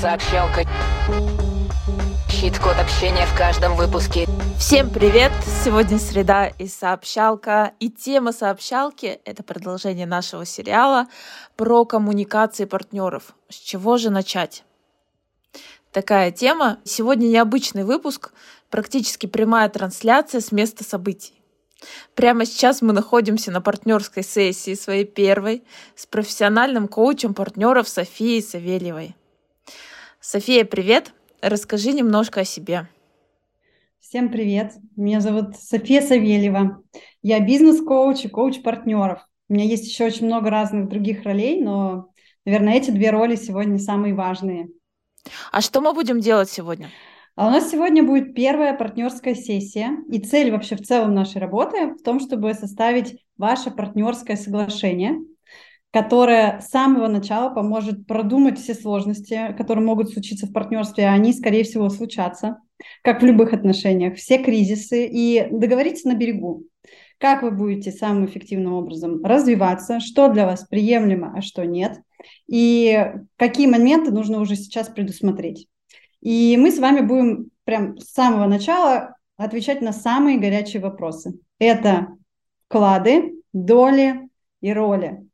Сообщалка. Щит-код общения в каждом выпуске. Всем привет! Сегодня среда и сообщалка. И тема сообщалки — это продолжение нашего сериала про коммуникации партнеров. С чего же начать? Такая тема. Сегодня необычный выпуск, практически прямая трансляция с места событий. Прямо сейчас мы находимся на партнерской сессии своей первой с профессиональным коучем партнеров Софией Савельевой. София, привет! Расскажи немножко о себе. Всем привет! Меня зовут София Савельева. Я бизнес-коуч и коуч партнеров. У меня есть еще очень много разных других ролей, но, наверное, эти две роли сегодня самые важные. А что мы будем делать сегодня? А у нас сегодня будет первая партнерская сессия, и цель вообще в целом нашей работы в том, чтобы составить ваше партнерское соглашение, которое с самого начала поможет продумать все сложности, которые могут случиться в партнерстве, а они, скорее всего, случатся, как в любых отношениях, все кризисы, и договориться на берегу. Как вы будете самым эффективным образом развиваться, что для вас приемлемо, а что нет, и какие моменты нужно уже сейчас предусмотреть. И мы с вами будем прям с самого начала отвечать на самые горячие вопросы. Это вклады, доли и роли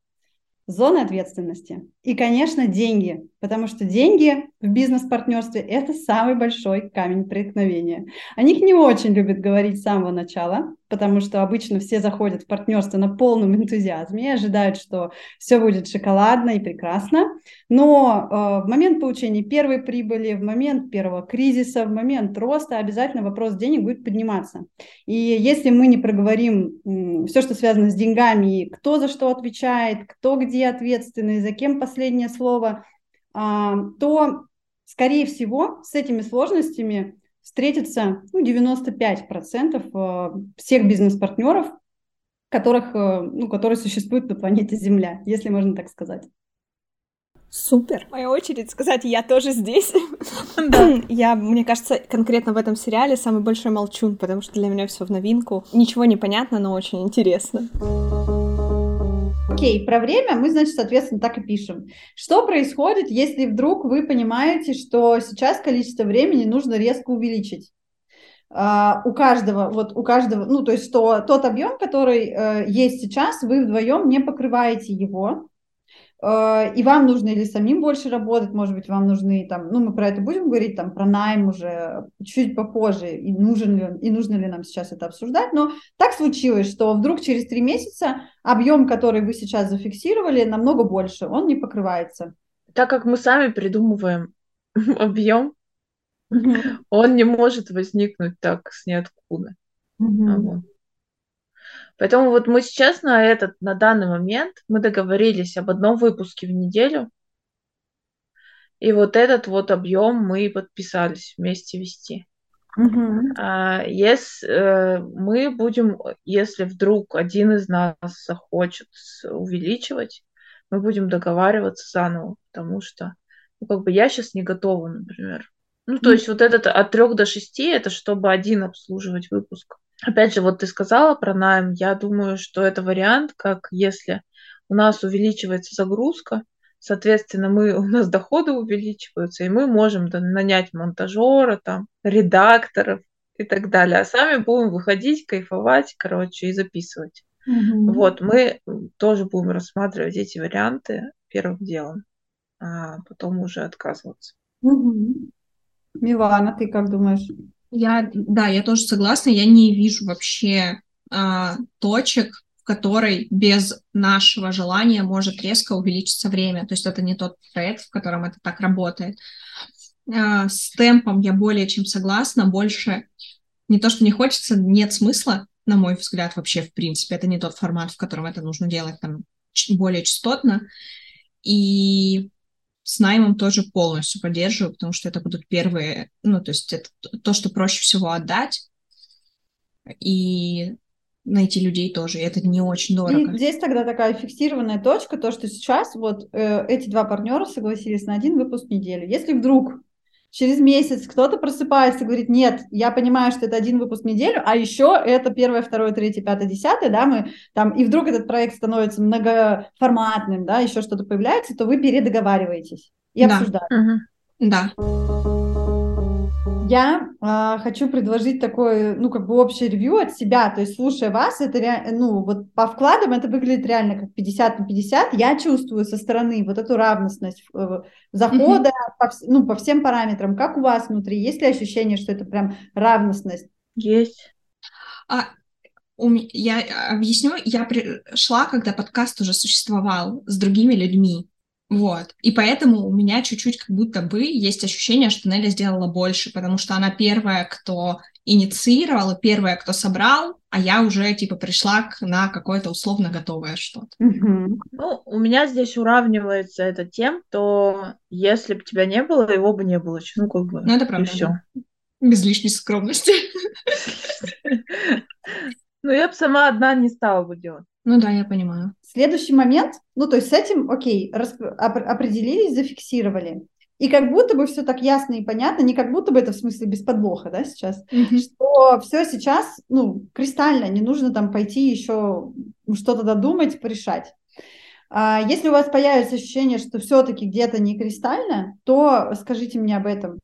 зоны ответственности и, конечно, деньги, потому что деньги в бизнес-партнерстве – это самый большой камень преткновения. О них не очень любят говорить с самого начала, потому что обычно все заходят в партнерство на полном энтузиазме и ожидают, что все будет шоколадно и прекрасно, но э, в момент получения первой прибыли, в момент первого кризиса, в момент роста обязательно вопрос денег будет подниматься. И если мы не проговорим э, все, что связано с деньгами, кто за что отвечает, кто где ответственный, за кем последнее слово – а, то, скорее всего, с этими сложностями встретится ну, 95% а, всех бизнес-партнеров, которых, а, ну, которые существуют на планете Земля, если можно так сказать. Супер. Моя очередь сказать, я тоже здесь. Я, мне кажется, конкретно в этом сериале самый большой молчун, потому что для меня все в новинку. Ничего не понятно, но очень интересно. Окей, про время мы, значит, соответственно, так и пишем. Что происходит, если вдруг вы понимаете, что сейчас количество времени нужно резко увеличить? Uh, у каждого, вот у каждого, ну, то есть, что тот объем, который uh, есть сейчас, вы вдвоем не покрываете его, и вам нужно или самим больше работать, может быть, вам нужны там, ну, мы про это будем говорить, там, про найм уже чуть попозже, и нужен ли, и нужно ли нам сейчас это обсуждать, но так случилось, что вдруг через три месяца объем, который вы сейчас зафиксировали, намного больше, он не покрывается. Так как мы сами придумываем объем, он не может возникнуть так с ниоткуда. Вот. Поэтому вот мы сейчас на этот, на данный момент мы договорились об одном выпуске в неделю. И вот этот вот объем мы подписались вместе вести. Uh-huh. А, если э, мы будем, если вдруг один из нас захочет увеличивать, мы будем договариваться заново, потому что, ну, как бы я сейчас не готова, например. Ну, то uh-huh. есть вот этот от трех до шести, это чтобы один обслуживать выпуск. Опять же, вот ты сказала про найм, я думаю, что это вариант, как если у нас увеличивается загрузка, соответственно, мы, у нас доходы увеличиваются, и мы можем да, нанять монтажера, там, редакторов и так далее, а сами будем выходить, кайфовать, короче, и записывать. Mm-hmm. Вот, мы тоже будем рассматривать эти варианты первым делом, а потом уже отказываться. Mm-hmm. Милана, ты как думаешь? Я, да, я тоже согласна. Я не вижу вообще а, точек, в которой без нашего желания может резко увеличиться время. То есть это не тот проект, в котором это так работает. А, с темпом я более чем согласна. Больше не то, что не хочется, нет смысла, на мой взгляд, вообще в принципе. Это не тот формат, в котором это нужно делать там более частотно. И с наймом тоже полностью поддерживаю, потому что это будут первые, ну, то есть это то, что проще всего отдать, и найти людей тоже, и это не очень дорого. И здесь тогда такая фиксированная точка, то, что сейчас вот э, эти два партнера согласились на один выпуск в неделю. Если вдруг через месяц кто-то просыпается и говорит, нет, я понимаю, что это один выпуск в неделю, а еще это первое, второе, третье, пятое, десятое, да, мы там, и вдруг этот проект становится многоформатным, да, еще что-то появляется, то вы передоговариваетесь и да. обсуждаете. Угу. Да. Я э, хочу предложить такое, ну, как бы общее ревью от себя, то есть, слушая вас, это реально, ну, вот по вкладам это выглядит реально как 50 на 50, я чувствую со стороны вот эту равностность э, захода, mm-hmm. по, ну, по всем параметрам, как у вас внутри, есть ли ощущение, что это прям равностность? Есть. А, я объясню, я пришла, когда подкаст уже существовал с другими людьми, вот. И поэтому у меня чуть-чуть как будто бы есть ощущение, что Нелли сделала больше, потому что она первая, кто инициировал, первая, кто собрал, а я уже типа пришла к, на какое-то условно готовое что-то. Ну, у меня здесь уравнивается это тем, что если бы тебя не было, его бы не было. Ну, как бы. Ну, это правда. И все. Да. Без лишней скромности. Ну, я бы сама одна не стала бы делать. Ну да, я понимаю. Следующий момент, ну то есть с этим, окей, расп- определились, зафиксировали. И как будто бы все так ясно и понятно, не как будто бы это в смысле без подвоха, да, сейчас, mm-hmm. что все сейчас, ну, кристально, не нужно там пойти еще что-то додумать, порешать. А если у вас появится ощущение, что все-таки где-то не кристально, то скажите мне об этом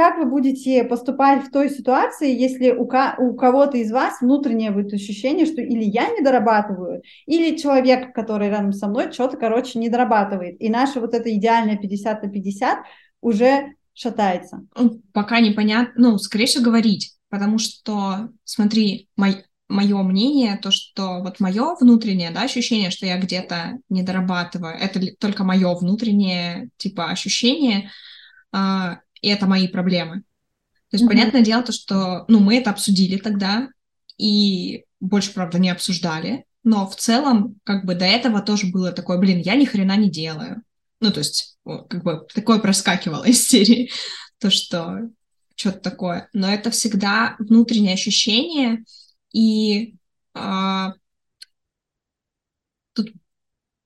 как вы будете поступать в той ситуации, если у, у кого-то из вас внутреннее будет ощущение, что или я не дорабатываю, или человек, который рядом со мной, что-то, короче, не дорабатывает. И наше вот это идеальное 50 на 50 уже шатается. Пока непонятно, ну, скорее всего, говорить, потому что, смотри, мой, мое мнение, то, что вот мое внутреннее, да, ощущение, что я где-то не дорабатываю, это только мое внутреннее, типа, ощущение, а, и это мои проблемы. То есть, mm-hmm. понятное дело, то, что, ну, мы это обсудили тогда, и больше, правда, не обсуждали, но в целом, как бы до этого тоже было такое, блин, я ни хрена не делаю. Ну, то есть, как бы такое проскакивало из серии, то, что что-то такое. Но это всегда внутреннее ощущение, и а, тут,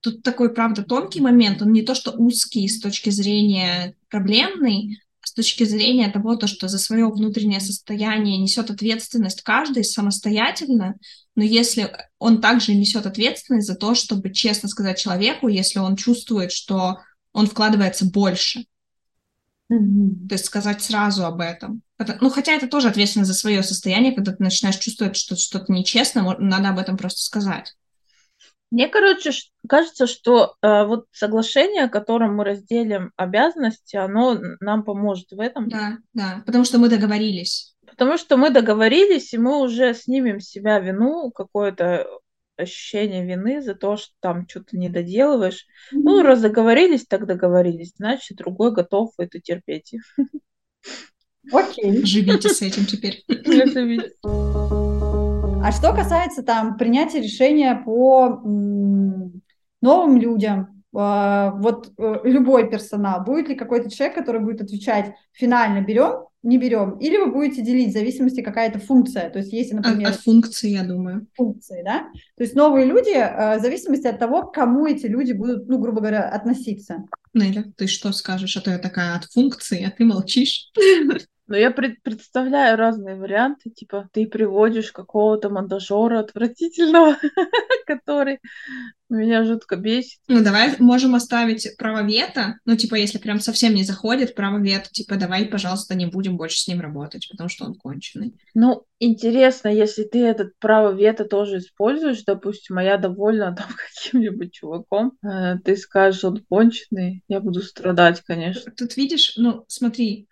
тут такой, правда, тонкий момент, он не то, что узкий с точки зрения проблемный, точки зрения того, то, что за свое внутреннее состояние несет ответственность каждый самостоятельно, но если он также несет ответственность за то, чтобы честно сказать человеку, если он чувствует, что он вкладывается больше. Mm-hmm. То есть сказать сразу об этом. Ну, хотя это тоже ответственность за свое состояние, когда ты начинаешь чувствовать, что что-то нечестно, надо об этом просто сказать. Мне, короче, кажется, что э, вот соглашение, которым мы разделим обязанности, оно нам поможет в этом. Да, да, потому что мы договорились. Потому что мы договорились, и мы уже снимем с себя вину, какое-то ощущение вины за то, что там что-то не доделываешь. Mm-hmm. Ну, раз договорились, так договорились, значит, другой готов это терпеть. Окей. Живите с этим теперь. Живите. А что касается там принятия решения по новым людям, а, вот э, любой персонал, будет ли какой-то человек, который будет отвечать финально берем, не берем, или вы будете делить в зависимости какая-то функция, то есть если, например... От, от функции, я думаю. Функции, да? То есть новые люди, э, в зависимости от того, к кому эти люди будут, ну, грубо говоря, относиться. Неля, ты что скажешь? А то я такая от функции, а ты молчишь. Но я пред представляю разные варианты, типа ты приводишь какого-то монтажера отвратительного, который меня жутко бесит. Ну, давай можем оставить право вето, ну, типа, если прям совсем не заходит, право вето, типа, давай, пожалуйста, не будем больше с ним работать, потому что он конченый. Ну, интересно, если ты этот право вето тоже используешь, допустим, а я довольна там каким-нибудь чуваком, э, ты скажешь, он конченый, я буду страдать, конечно. Тут видишь, ну, смотри,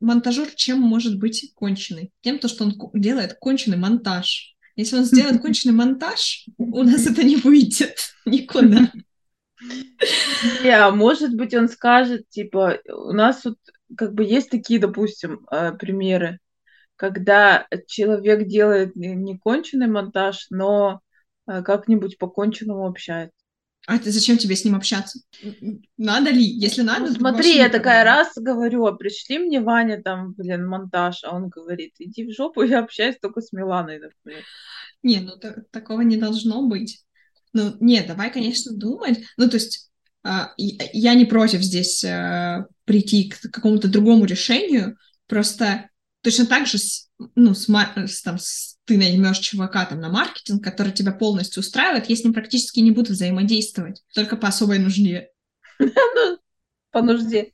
монтажер чем может быть конченый? Тем, то, что он делает конченый монтаж. Если он сделает конченый монтаж, у нас это не выйдет никуда. Не, а может быть, он скажет, типа, у нас вот как бы есть такие, допустим, э, примеры, когда человек делает не конченый монтаж, но как-нибудь по конченному общается. А ты зачем тебе с ним общаться? Надо ли? Если надо, ну, смотри, я такая раз говорю, а пришли мне Ваня там, блин, монтаж, а он говорит, иди в жопу, я общаюсь только с Миланой, например. Не, ну так, такого не должно быть. Ну, нет, давай, конечно, думать. Ну, то есть а, я не против здесь а, прийти к какому-то другому решению, просто точно так же ну, с, там, с, ты наймешь чувака там на маркетинг, который тебя полностью устраивает, я с ним практически не буду взаимодействовать, только по особой нужде. по нужде.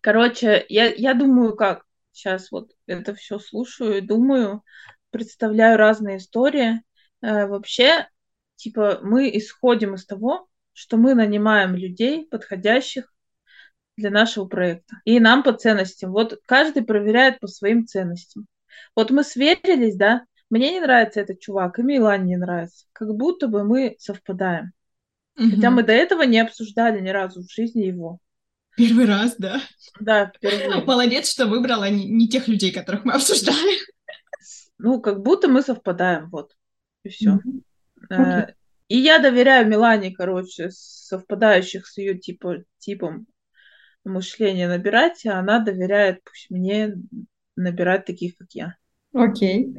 Короче, я, я думаю, как сейчас вот это все слушаю и думаю, представляю разные истории. Э, вообще, типа, мы исходим из того, что мы нанимаем людей, подходящих для нашего проекта. И нам по ценностям. Вот каждый проверяет по своим ценностям. Вот мы сверились, да, мне не нравится этот чувак, и Милане не нравится. Как будто бы мы совпадаем. Угу. Хотя мы до этого не обсуждали ни разу в жизни его. Первый раз, да? Да, впервые. Молодец, что выбрала не, не тех людей, которых мы обсуждали. Ну, как будто мы совпадаем, вот. И все. Mm-hmm. И я доверяю Милане, короче, совпадающих с ее типа, типом мышления набирать, а она доверяет пусть мне набирать таких, как я. Окей.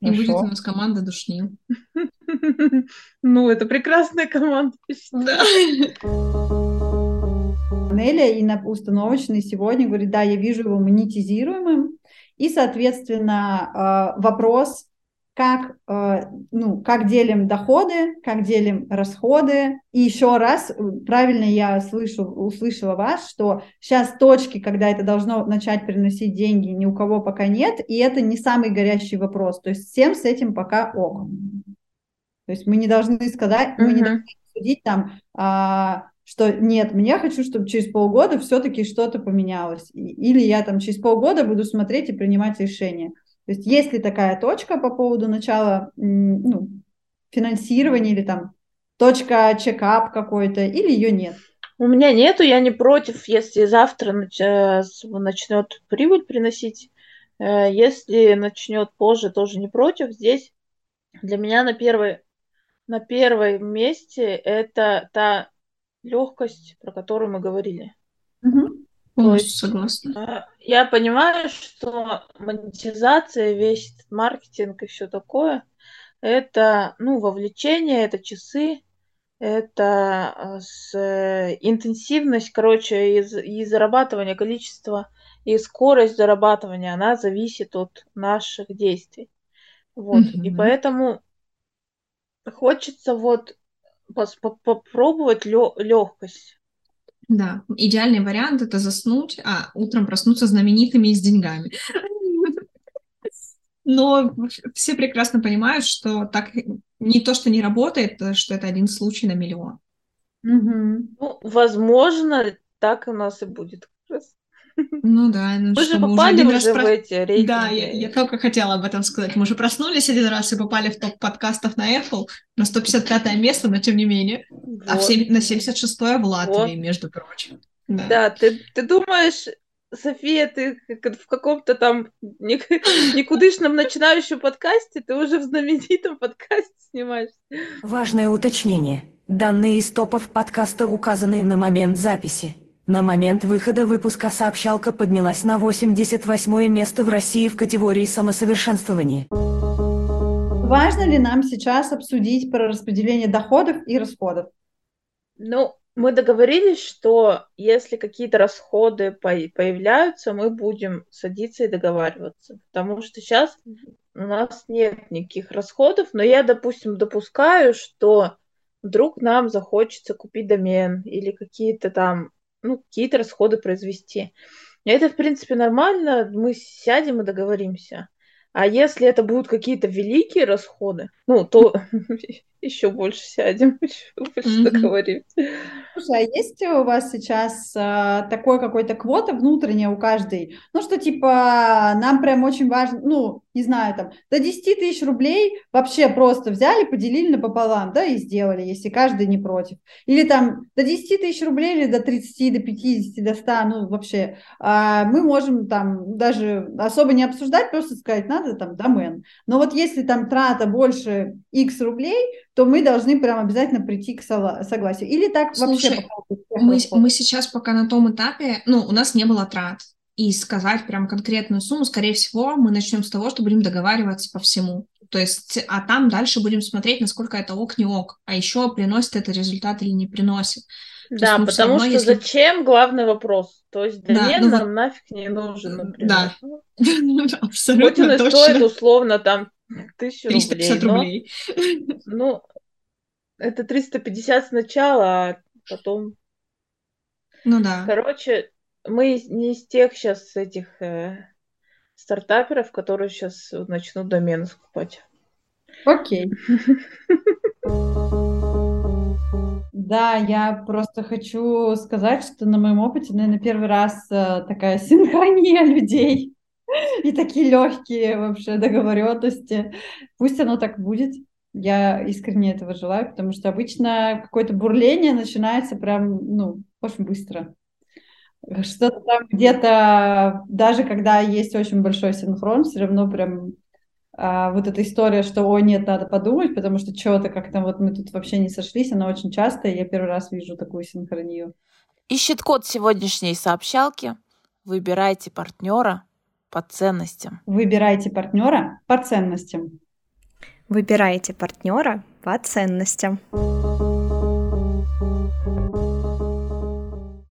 И будет у нас команда душнил. Ну, это прекрасная команда. Да. Неля и на установочной сегодня говорит, да, я вижу его монетизируемым, и, соответственно, э, вопрос, как, э, ну, как делим доходы, как делим расходы. И еще раз, правильно я слышу, услышала вас, что сейчас точки, когда это должно начать приносить деньги, ни у кого пока нет, и это не самый горящий вопрос. То есть всем с этим пока ок. То есть мы не должны сказать, мы не должны судить там, а, что нет, мне хочу, чтобы через полгода все-таки что-то поменялось. Или я там через полгода буду смотреть и принимать решение. То есть есть ли такая точка по поводу начала ну, финансирования или там точка чекап какой-то, или ее нет? У меня нету, я не против, если завтра э, начнет прибыль приносить. Э, если начнет позже, тоже не против. Здесь для меня на первой на первом месте это та легкость, про которую мы говорили. Полностью согласна. Э, я понимаю, что монетизация, весь этот маркетинг и все такое, это ну, вовлечение, это часы, это э, с, интенсивность, короче, и, и зарабатывание, количество и скорость зарабатывания, она зависит от наших действий. Вот. Mm-hmm. И поэтому хочется вот попробовать легкость. Да, идеальный вариант это заснуть, а утром проснуться знаменитыми и с деньгами. Но все прекрасно понимают, что так не то, что не работает, а что это один случай на миллион. Угу. Ну, возможно, так у нас и будет. Ну да, ну мы что, же попали мы уже, уже в эти рейтинги. Да, я, я только хотела об этом сказать. Мы же проснулись один раз и попали в топ подкастов на Apple на 155 место, но тем не менее. Вот. А все, на 76-е в Латвии, вот. между прочим. Да, да ты, ты думаешь, София, ты в каком-то там никудышном начинающем подкасте, ты уже в знаменитом подкасте снимаешь. Важное уточнение. Данные из топов подкаста указаны на момент записи. На момент выхода выпуска сообщалка поднялась на 88 место в России в категории самосовершенствования. Важно ли нам сейчас обсудить про распределение доходов и расходов? Ну, мы договорились, что если какие-то расходы появляются, мы будем садиться и договариваться. Потому что сейчас у нас нет никаких расходов, но я, допустим, допускаю, что вдруг нам захочется купить домен или какие-то там ну, какие-то расходы произвести. И это, в принципе, нормально, мы сядем и договоримся. А если это будут какие-то великие расходы, ну, то еще больше сядем, еще больше договоримся. Слушай, а есть у вас сейчас а, такой какой-то квота внутренняя у каждой? Ну, что типа нам прям очень важно, ну, не знаю, там, до 10 тысяч рублей вообще просто взяли, поделили напополам, да, и сделали, если каждый не против. Или там до 10 тысяч рублей или до 30, до 50, до 100, ну, вообще, а, мы можем там даже особо не обсуждать, просто сказать, надо там домен. Но вот если там трата больше X рублей, то мы должны прям обязательно прийти к согласию. Или так Слушай, вообще? Мы, мы сейчас пока на том этапе, ну, у нас не было трат. И сказать прям конкретную сумму, скорее всего, мы начнем с того, что будем договариваться по всему. То есть, а там дальше будем смотреть, насколько это ок, не ок. А еще приносит это результат или не приносит. То да, потому равно, что если... зачем главный вопрос. То есть да, ну, нам нафиг не нужен, например. Да, абсолютно он и стоит условно там тысячу рублей. рублей. Но, ну, это 350 сначала, а потом Ну да. Короче, мы не из тех сейчас этих э, стартаперов, которые сейчас начнут домены скупать. Окей. Да, я просто хочу сказать, что на моем опыте, наверное, первый раз э, такая синхрония людей и такие легкие вообще договоренности. Пусть оно так будет. Я искренне этого желаю, потому что обычно какое-то бурление начинается прям, ну, очень быстро. Что-то там где-то, даже когда есть очень большой синхрон, все равно прям а, вот эта история, что, ой, нет, надо подумать, потому что что-то как-то вот мы тут вообще не сошлись, она очень часто, я первый раз вижу такую синхронию. Ищет код сегодняшней сообщалки. Выбирайте партнера по ценностям. Выбирайте партнера по ценностям. Выбирайте партнера по ценностям.